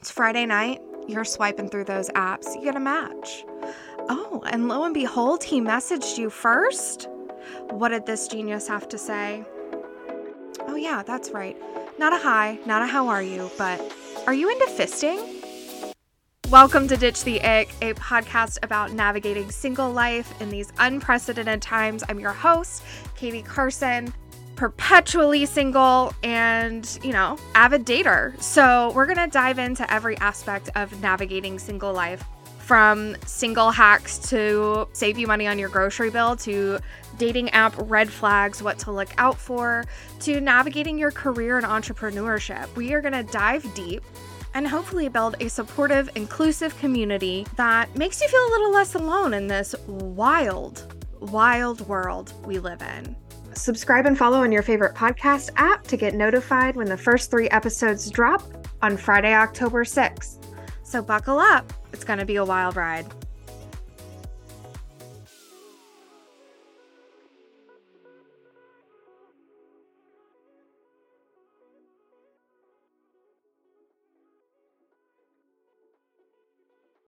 It's Friday night. You're swiping through those apps. You get a match. Oh, and lo and behold, he messaged you first. What did this genius have to say? Oh, yeah, that's right. Not a hi, not a how are you, but are you into fisting? Welcome to Ditch the Ick, a podcast about navigating single life in these unprecedented times. I'm your host, Katie Carson, perpetually single and, you know, avid dater. So, we're going to dive into every aspect of navigating single life from single hacks to save you money on your grocery bill to dating app red flags, what to look out for, to navigating your career and entrepreneurship. We are going to dive deep and hopefully build a supportive, inclusive community that makes you feel a little less alone in this wild, wild world we live in. Subscribe and follow on your favorite podcast app to get notified when the first three episodes drop on Friday, October 6th. So buckle up, it's going to be a wild ride.